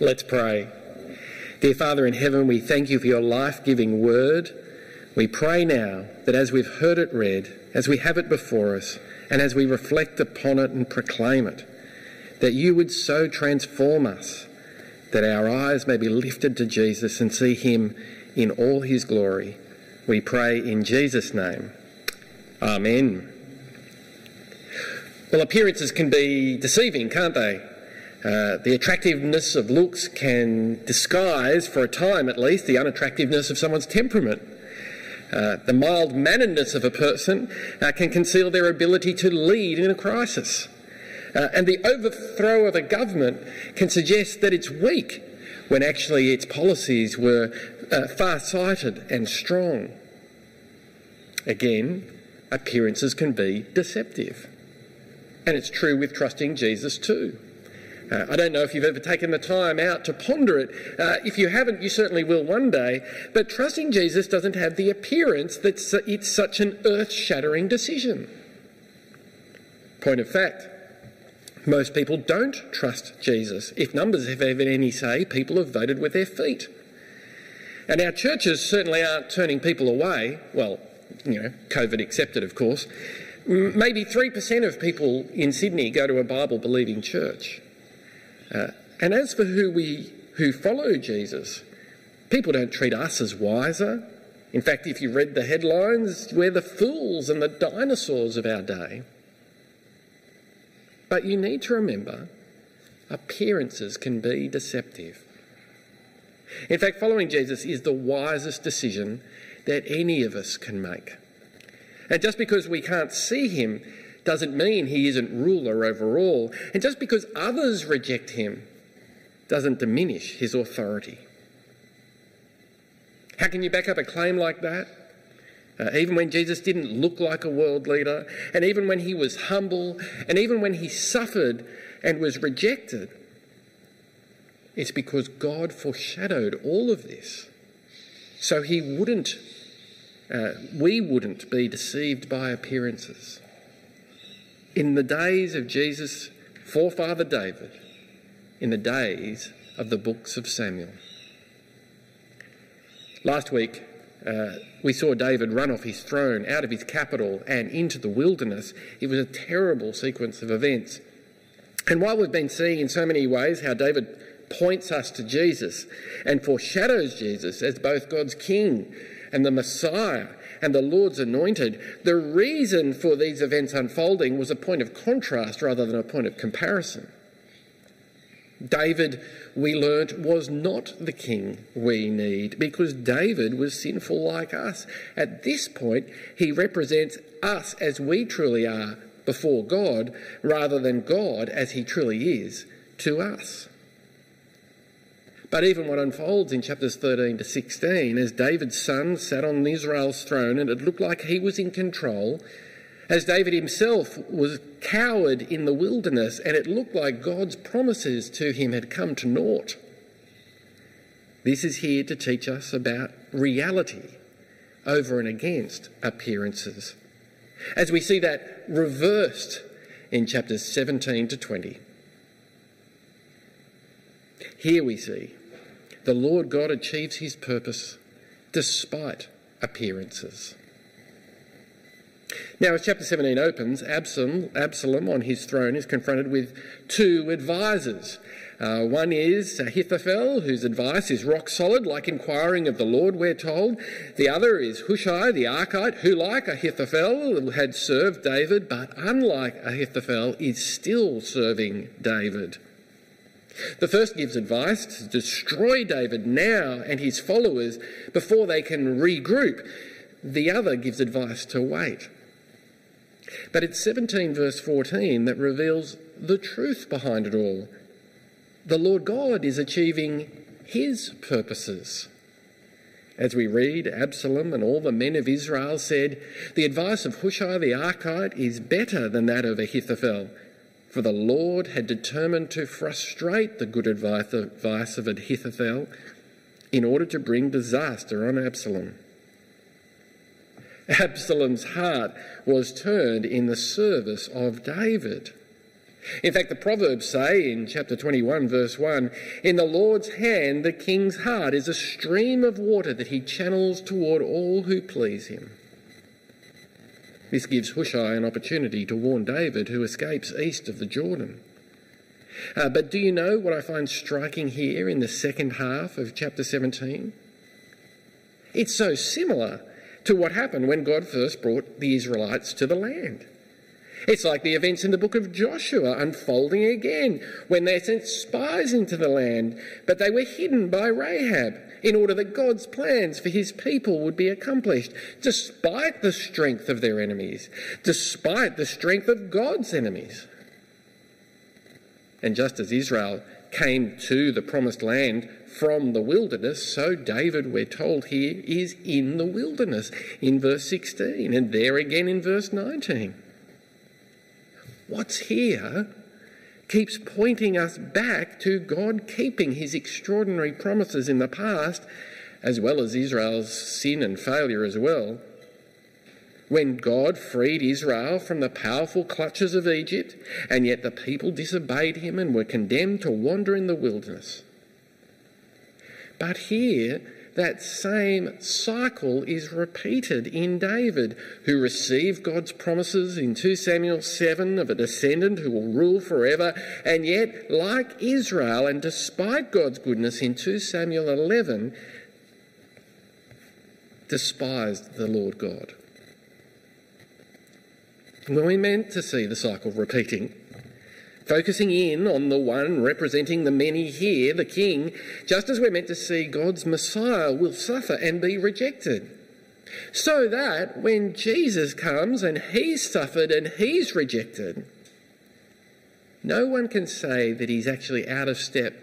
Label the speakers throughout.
Speaker 1: Let's pray. Dear Father in heaven, we thank you for your life giving word. We pray now that as we've heard it read, as we have it before us, and as we reflect upon it and proclaim it, that you would so transform us that our eyes may be lifted to Jesus and see him in all his glory. We pray in Jesus' name. Amen. Well, appearances can be deceiving, can't they? Uh, the attractiveness of looks can disguise, for a time at least, the unattractiveness of someone's temperament. Uh, the mild manneredness of a person uh, can conceal their ability to lead in a crisis. Uh, and the overthrow of a government can suggest that it's weak when actually its policies were uh, far sighted and strong. Again, appearances can be deceptive. And it's true with trusting Jesus too. Uh, I don't know if you've ever taken the time out to ponder it. Uh, if you haven't, you certainly will one day. But trusting Jesus doesn't have the appearance that it's such an earth shattering decision. Point of fact, most people don't trust Jesus. If numbers have ever any say, people have voted with their feet. And our churches certainly aren't turning people away. Well, you know, COVID accepted, of course. Maybe 3% of people in Sydney go to a Bible believing church. Uh, and as for who we who follow Jesus, people don't treat us as wiser. In fact, if you read the headlines, we're the fools and the dinosaurs of our day. But you need to remember appearances can be deceptive. In fact, following Jesus is the wisest decision that any of us can make. And just because we can't see him doesn't mean he isn't ruler over all. And just because others reject him doesn't diminish his authority. How can you back up a claim like that? Uh, even when Jesus didn't look like a world leader, and even when he was humble, and even when he suffered and was rejected, it's because God foreshadowed all of this. So he wouldn't, uh, we wouldn't be deceived by appearances in the days of Jesus' forefather David, in the days of the books of Samuel. Last week, uh, we saw David run off his throne, out of his capital, and into the wilderness. It was a terrible sequence of events. And while we've been seeing in so many ways how David points us to Jesus and foreshadows Jesus as both God's king and the Messiah and the Lord's anointed, the reason for these events unfolding was a point of contrast rather than a point of comparison. David, we learnt, was not the king we need because David was sinful like us. At this point, he represents us as we truly are before God rather than God as he truly is to us. But even what unfolds in chapters 13 to 16, as David's son sat on Israel's throne and it looked like he was in control, as David himself was cowered in the wilderness and it looked like God's promises to him had come to naught. This is here to teach us about reality over and against appearances. As we see that reversed in chapters 17 to 20. Here we see the Lord God achieves his purpose despite appearances. Now, as chapter 17 opens, Absalom, Absalom on his throne is confronted with two advisors. Uh, one is Ahithophel, whose advice is rock solid, like inquiring of the Lord, we're told. The other is Hushai, the Archite, who, like Ahithophel, had served David, but unlike Ahithophel, is still serving David. The first gives advice to destroy David now and his followers before they can regroup. The other gives advice to wait. But it's 17 verse 14 that reveals the truth behind it all. The Lord God is achieving his purposes. As we read, Absalom and all the men of Israel said, The advice of Hushai the Archite is better than that of Ahithophel for the Lord had determined to frustrate the good advice of Ahithophel in order to bring disaster on Absalom. Absalom's heart was turned in the service of David. In fact, the Proverbs say in chapter 21, verse 1 In the Lord's hand, the king's heart is a stream of water that he channels toward all who please him. This gives Hushai an opportunity to warn David, who escapes east of the Jordan. Uh, but do you know what I find striking here in the second half of chapter 17? It's so similar to what happened when God first brought the Israelites to the land. It's like the events in the book of Joshua unfolding again when they sent spies into the land, but they were hidden by Rahab in order that God's plans for his people would be accomplished, despite the strength of their enemies, despite the strength of God's enemies. And just as Israel came to the promised land from the wilderness, so David, we're told here, is in the wilderness in verse 16 and there again in verse 19. What's here keeps pointing us back to God keeping his extraordinary promises in the past, as well as Israel's sin and failure as well. When God freed Israel from the powerful clutches of Egypt, and yet the people disobeyed him and were condemned to wander in the wilderness. But here, that same cycle is repeated in David, who received God's promises in 2 Samuel 7 of a descendant who will rule forever, and yet, like Israel, and despite God's goodness in 2 Samuel 11, despised the Lord God. When we meant to see the cycle repeating, focusing in on the one representing the many here, the king, just as we're meant to see God's Messiah will suffer and be rejected. So that when Jesus comes and he's suffered and he's rejected, no one can say that he's actually out of step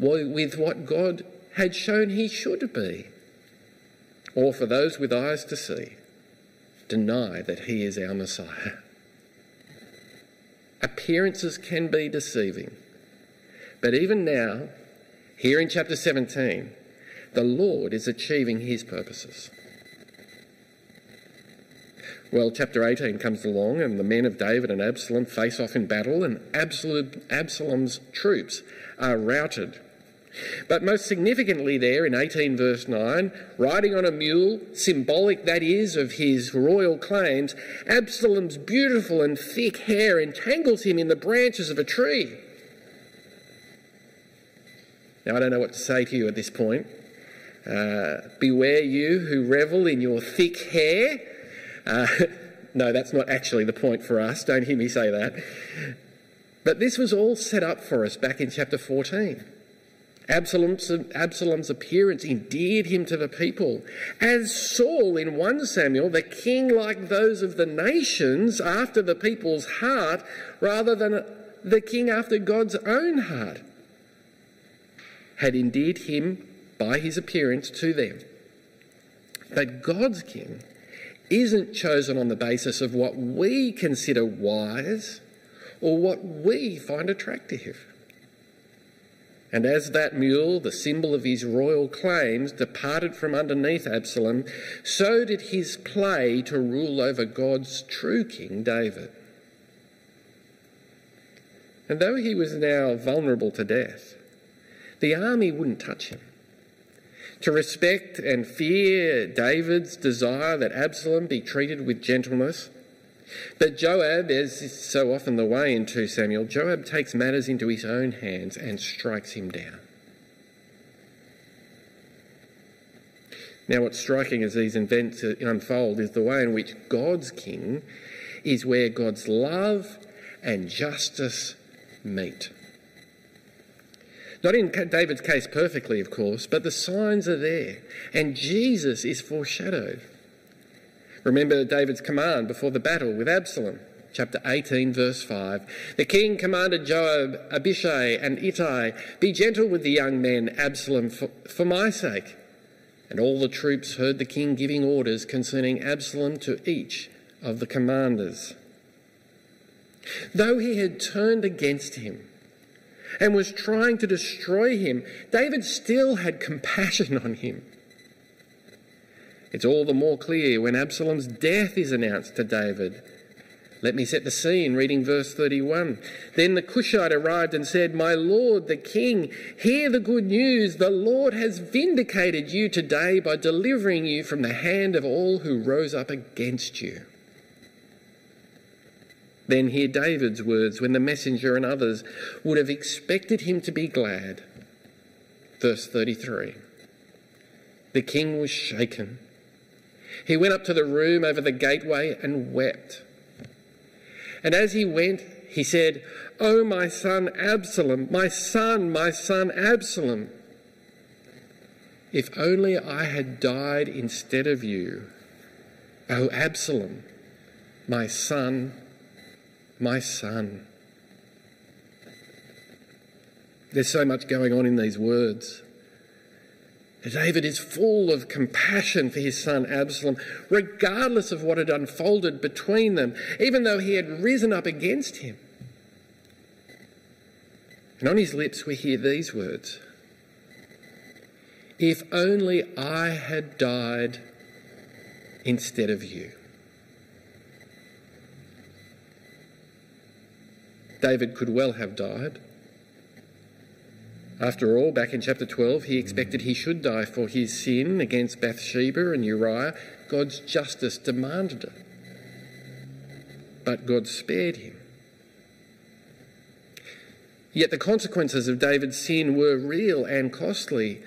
Speaker 1: with what God had shown he should be. Or for those with eyes to see, deny that he is our Messiah. Appearances can be deceiving. But even now, here in chapter 17, the Lord is achieving his purposes. Well, chapter 18 comes along, and the men of David and Absalom face off in battle, and Absalom's troops are routed but most significantly, there in 18 verse 9, riding on a mule, symbolic that is of his royal claims, Absalom's beautiful and thick hair entangles him in the branches of a tree. Now, I don't know what to say to you at this point. Uh, beware you who revel in your thick hair. Uh, no, that's not actually the point for us. Don't hear me say that. But this was all set up for us back in chapter 14. Absalom's, Absalom's appearance endeared him to the people. As Saul in 1 Samuel, the king like those of the nations after the people's heart, rather than the king after God's own heart, had endeared him by his appearance to them. But God's king isn't chosen on the basis of what we consider wise or what we find attractive. And as that mule, the symbol of his royal claims, departed from underneath Absalom, so did his play to rule over God's true king, David. And though he was now vulnerable to death, the army wouldn't touch him. To respect and fear David's desire that Absalom be treated with gentleness, but Joab, as is so often the way in 2 Samuel, Joab takes matters into his own hands and strikes him down. Now, what's striking as these events unfold is the way in which God's king is where God's love and justice meet. Not in David's case perfectly, of course, but the signs are there, and Jesus is foreshadowed. Remember David's command before the battle with Absalom, chapter 18, verse 5. The king commanded Joab, Abishai, and Ittai, Be gentle with the young men, Absalom, for, for my sake. And all the troops heard the king giving orders concerning Absalom to each of the commanders. Though he had turned against him and was trying to destroy him, David still had compassion on him. It's all the more clear when Absalom's death is announced to David. Let me set the scene, reading verse 31. Then the Cushite arrived and said, My lord, the king, hear the good news. The Lord has vindicated you today by delivering you from the hand of all who rose up against you. Then hear David's words when the messenger and others would have expected him to be glad. Verse 33. The king was shaken. He went up to the room over the gateway and wept. And as he went, he said, Oh, my son Absalom, my son, my son Absalom, if only I had died instead of you. Oh, Absalom, my son, my son. There's so much going on in these words. David is full of compassion for his son Absalom, regardless of what had unfolded between them, even though he had risen up against him. And on his lips we hear these words If only I had died instead of you. David could well have died. After all, back in chapter 12, he expected he should die for his sin against Bathsheba and Uriah. God's justice demanded it. But God spared him. Yet the consequences of David's sin were real and costly.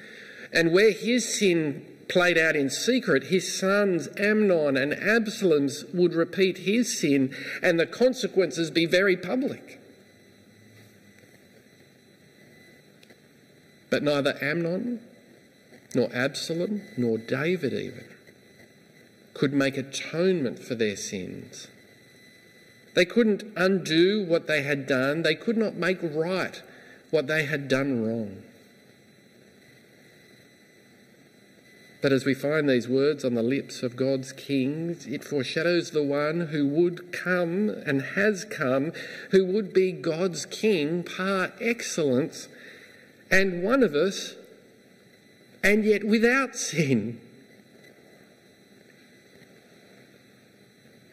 Speaker 1: And where his sin played out in secret, his sons Amnon and Absalom's would repeat his sin, and the consequences be very public. But neither Amnon, nor Absalom, nor David even could make atonement for their sins. They couldn't undo what they had done, they could not make right what they had done wrong. But as we find these words on the lips of God's kings, it foreshadows the one who would come and has come, who would be God's king par excellence and one of us, and yet without sin.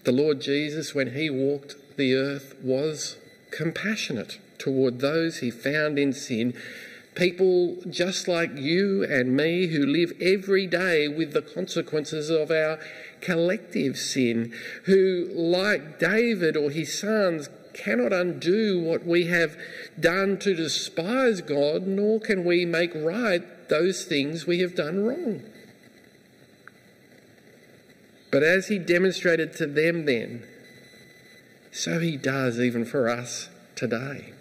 Speaker 1: The Lord Jesus, when he walked the earth, was compassionate toward those he found in sin. People just like you and me who live every day with the consequences of our collective sin, who, like David or his sons, cannot undo what we have done to despise God, nor can we make right those things we have done wrong. But as he demonstrated to them then, so he does even for us today.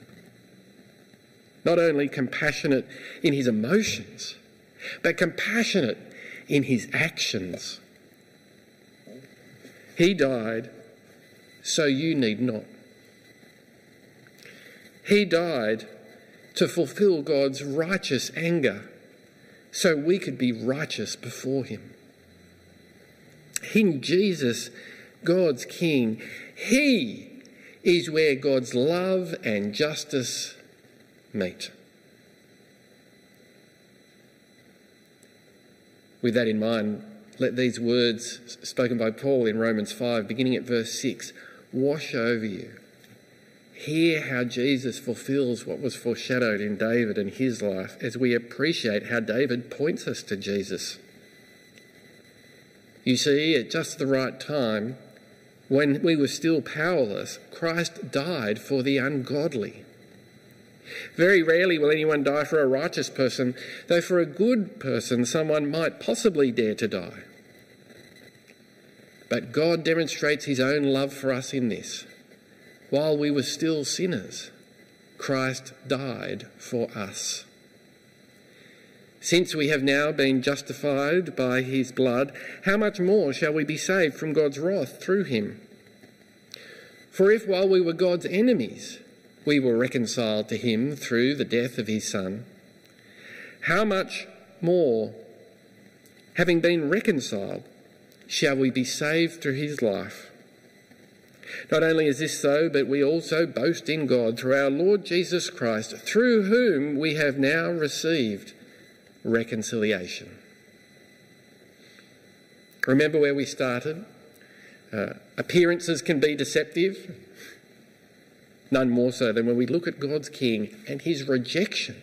Speaker 1: Not only compassionate in his emotions, but compassionate in his actions. He died so you need not. He died to fulfill God's righteous anger so we could be righteous before Him. In Jesus, God's King, He is where God's love and justice meet. With that in mind, let these words spoken by Paul in Romans 5, beginning at verse 6, wash over you hear how Jesus fulfills what was foreshadowed in David and his life as we appreciate how David points us to Jesus. You see, at just the right time, when we were still powerless, Christ died for the ungodly. Very rarely will anyone die for a righteous person, though for a good person, someone might possibly dare to die. But God demonstrates his own love for us in this while we were still sinners, Christ died for us. Since we have now been justified by his blood, how much more shall we be saved from God's wrath through him? For if while we were God's enemies, we were reconciled to him through the death of his Son, how much more, having been reconciled, shall we be saved through his life? Not only is this so, but we also boast in God through our Lord Jesus Christ, through whom we have now received reconciliation. Remember where we started? Uh, appearances can be deceptive, none more so than when we look at God's King and his rejection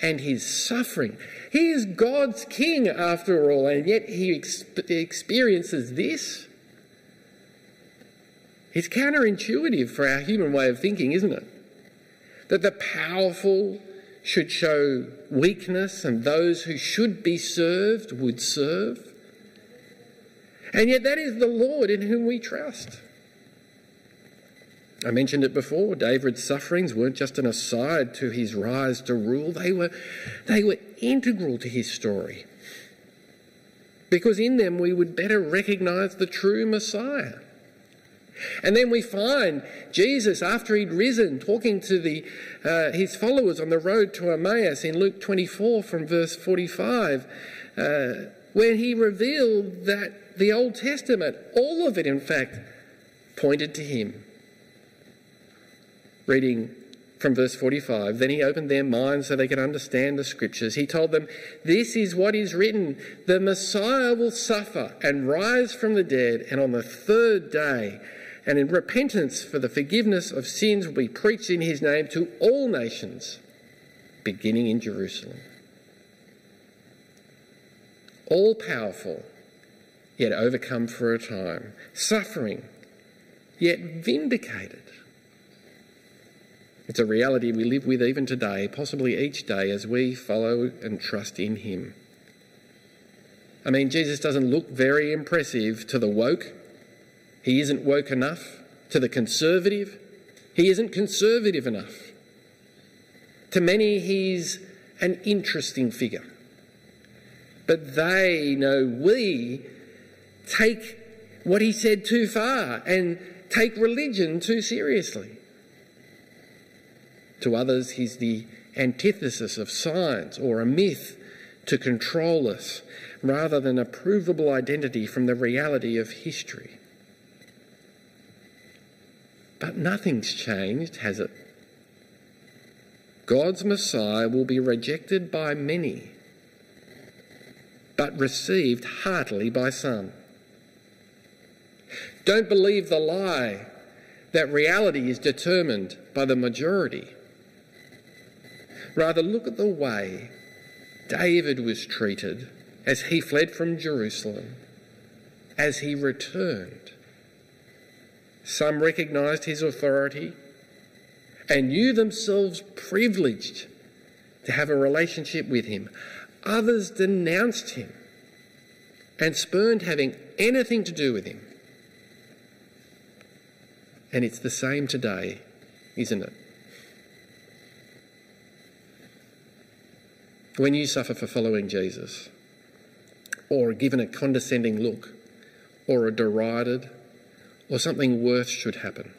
Speaker 1: and his suffering. He is God's King after all, and yet he ex- experiences this. It's counterintuitive for our human way of thinking, isn't it? That the powerful should show weakness and those who should be served would serve. And yet, that is the Lord in whom we trust. I mentioned it before. David's sufferings weren't just an aside to his rise to rule, they were, they were integral to his story. Because in them we would better recognize the true Messiah. And then we find Jesus, after he'd risen, talking to the, uh, his followers on the road to Emmaus in Luke 24 from verse 45, uh, when he revealed that the Old Testament, all of it in fact, pointed to him. Reading from verse 45 Then he opened their minds so they could understand the scriptures. He told them, This is what is written the Messiah will suffer and rise from the dead, and on the third day, and in repentance for the forgiveness of sins will be preached in his name to all nations, beginning in Jerusalem. All powerful, yet overcome for a time, suffering, yet vindicated it's a reality we live with even today, possibly each day, as we follow and trust in Him. I mean, Jesus doesn't look very impressive to the woke. He isn't woke enough. To the conservative, he isn't conservative enough. To many, he's an interesting figure. But they know we take what he said too far and take religion too seriously. To others, he's the antithesis of science or a myth to control us rather than a provable identity from the reality of history. But nothing's changed, has it? God's Messiah will be rejected by many, but received heartily by some. Don't believe the lie that reality is determined by the majority. Rather, look at the way David was treated as he fled from Jerusalem, as he returned. Some recognised his authority and knew themselves privileged to have a relationship with him. Others denounced him and spurned having anything to do with him. And it's the same today, isn't it? when you suffer for following Jesus, or given a condescending look, or are derided, or something worse should happen,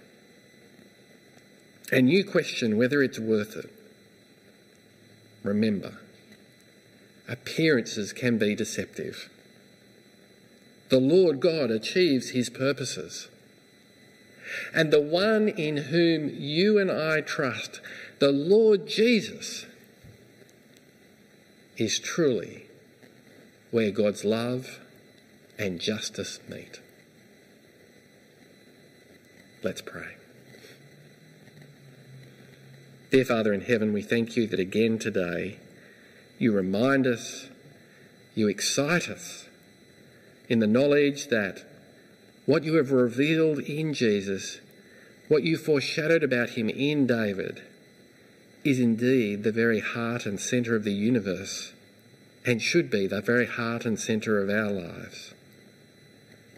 Speaker 1: and you question whether it's worth it, remember, appearances can be deceptive. The Lord God achieves his purposes. And the one in whom you and I trust, the Lord Jesus, is truly where God's love and justice meet. Let's pray. Dear Father in heaven, we thank you that again today you remind us, you excite us in the knowledge that what you have revealed in Jesus, what you foreshadowed about him in David, is indeed the very heart and centre of the universe and should be the very heart and centre of our lives.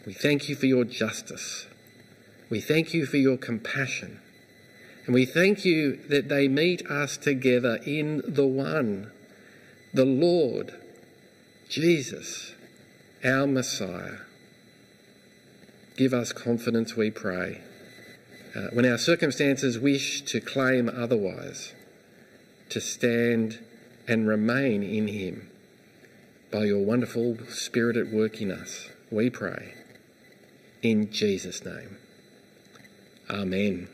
Speaker 1: We thank you for your justice. We thank you for your compassion. And we thank you that they meet us together in the one, the Lord, Jesus, our Messiah. Give us confidence, we pray, uh, when our circumstances wish to claim otherwise to stand and remain in Him by your wonderful Spirit at work in us. We pray. In Jesus' name. Amen.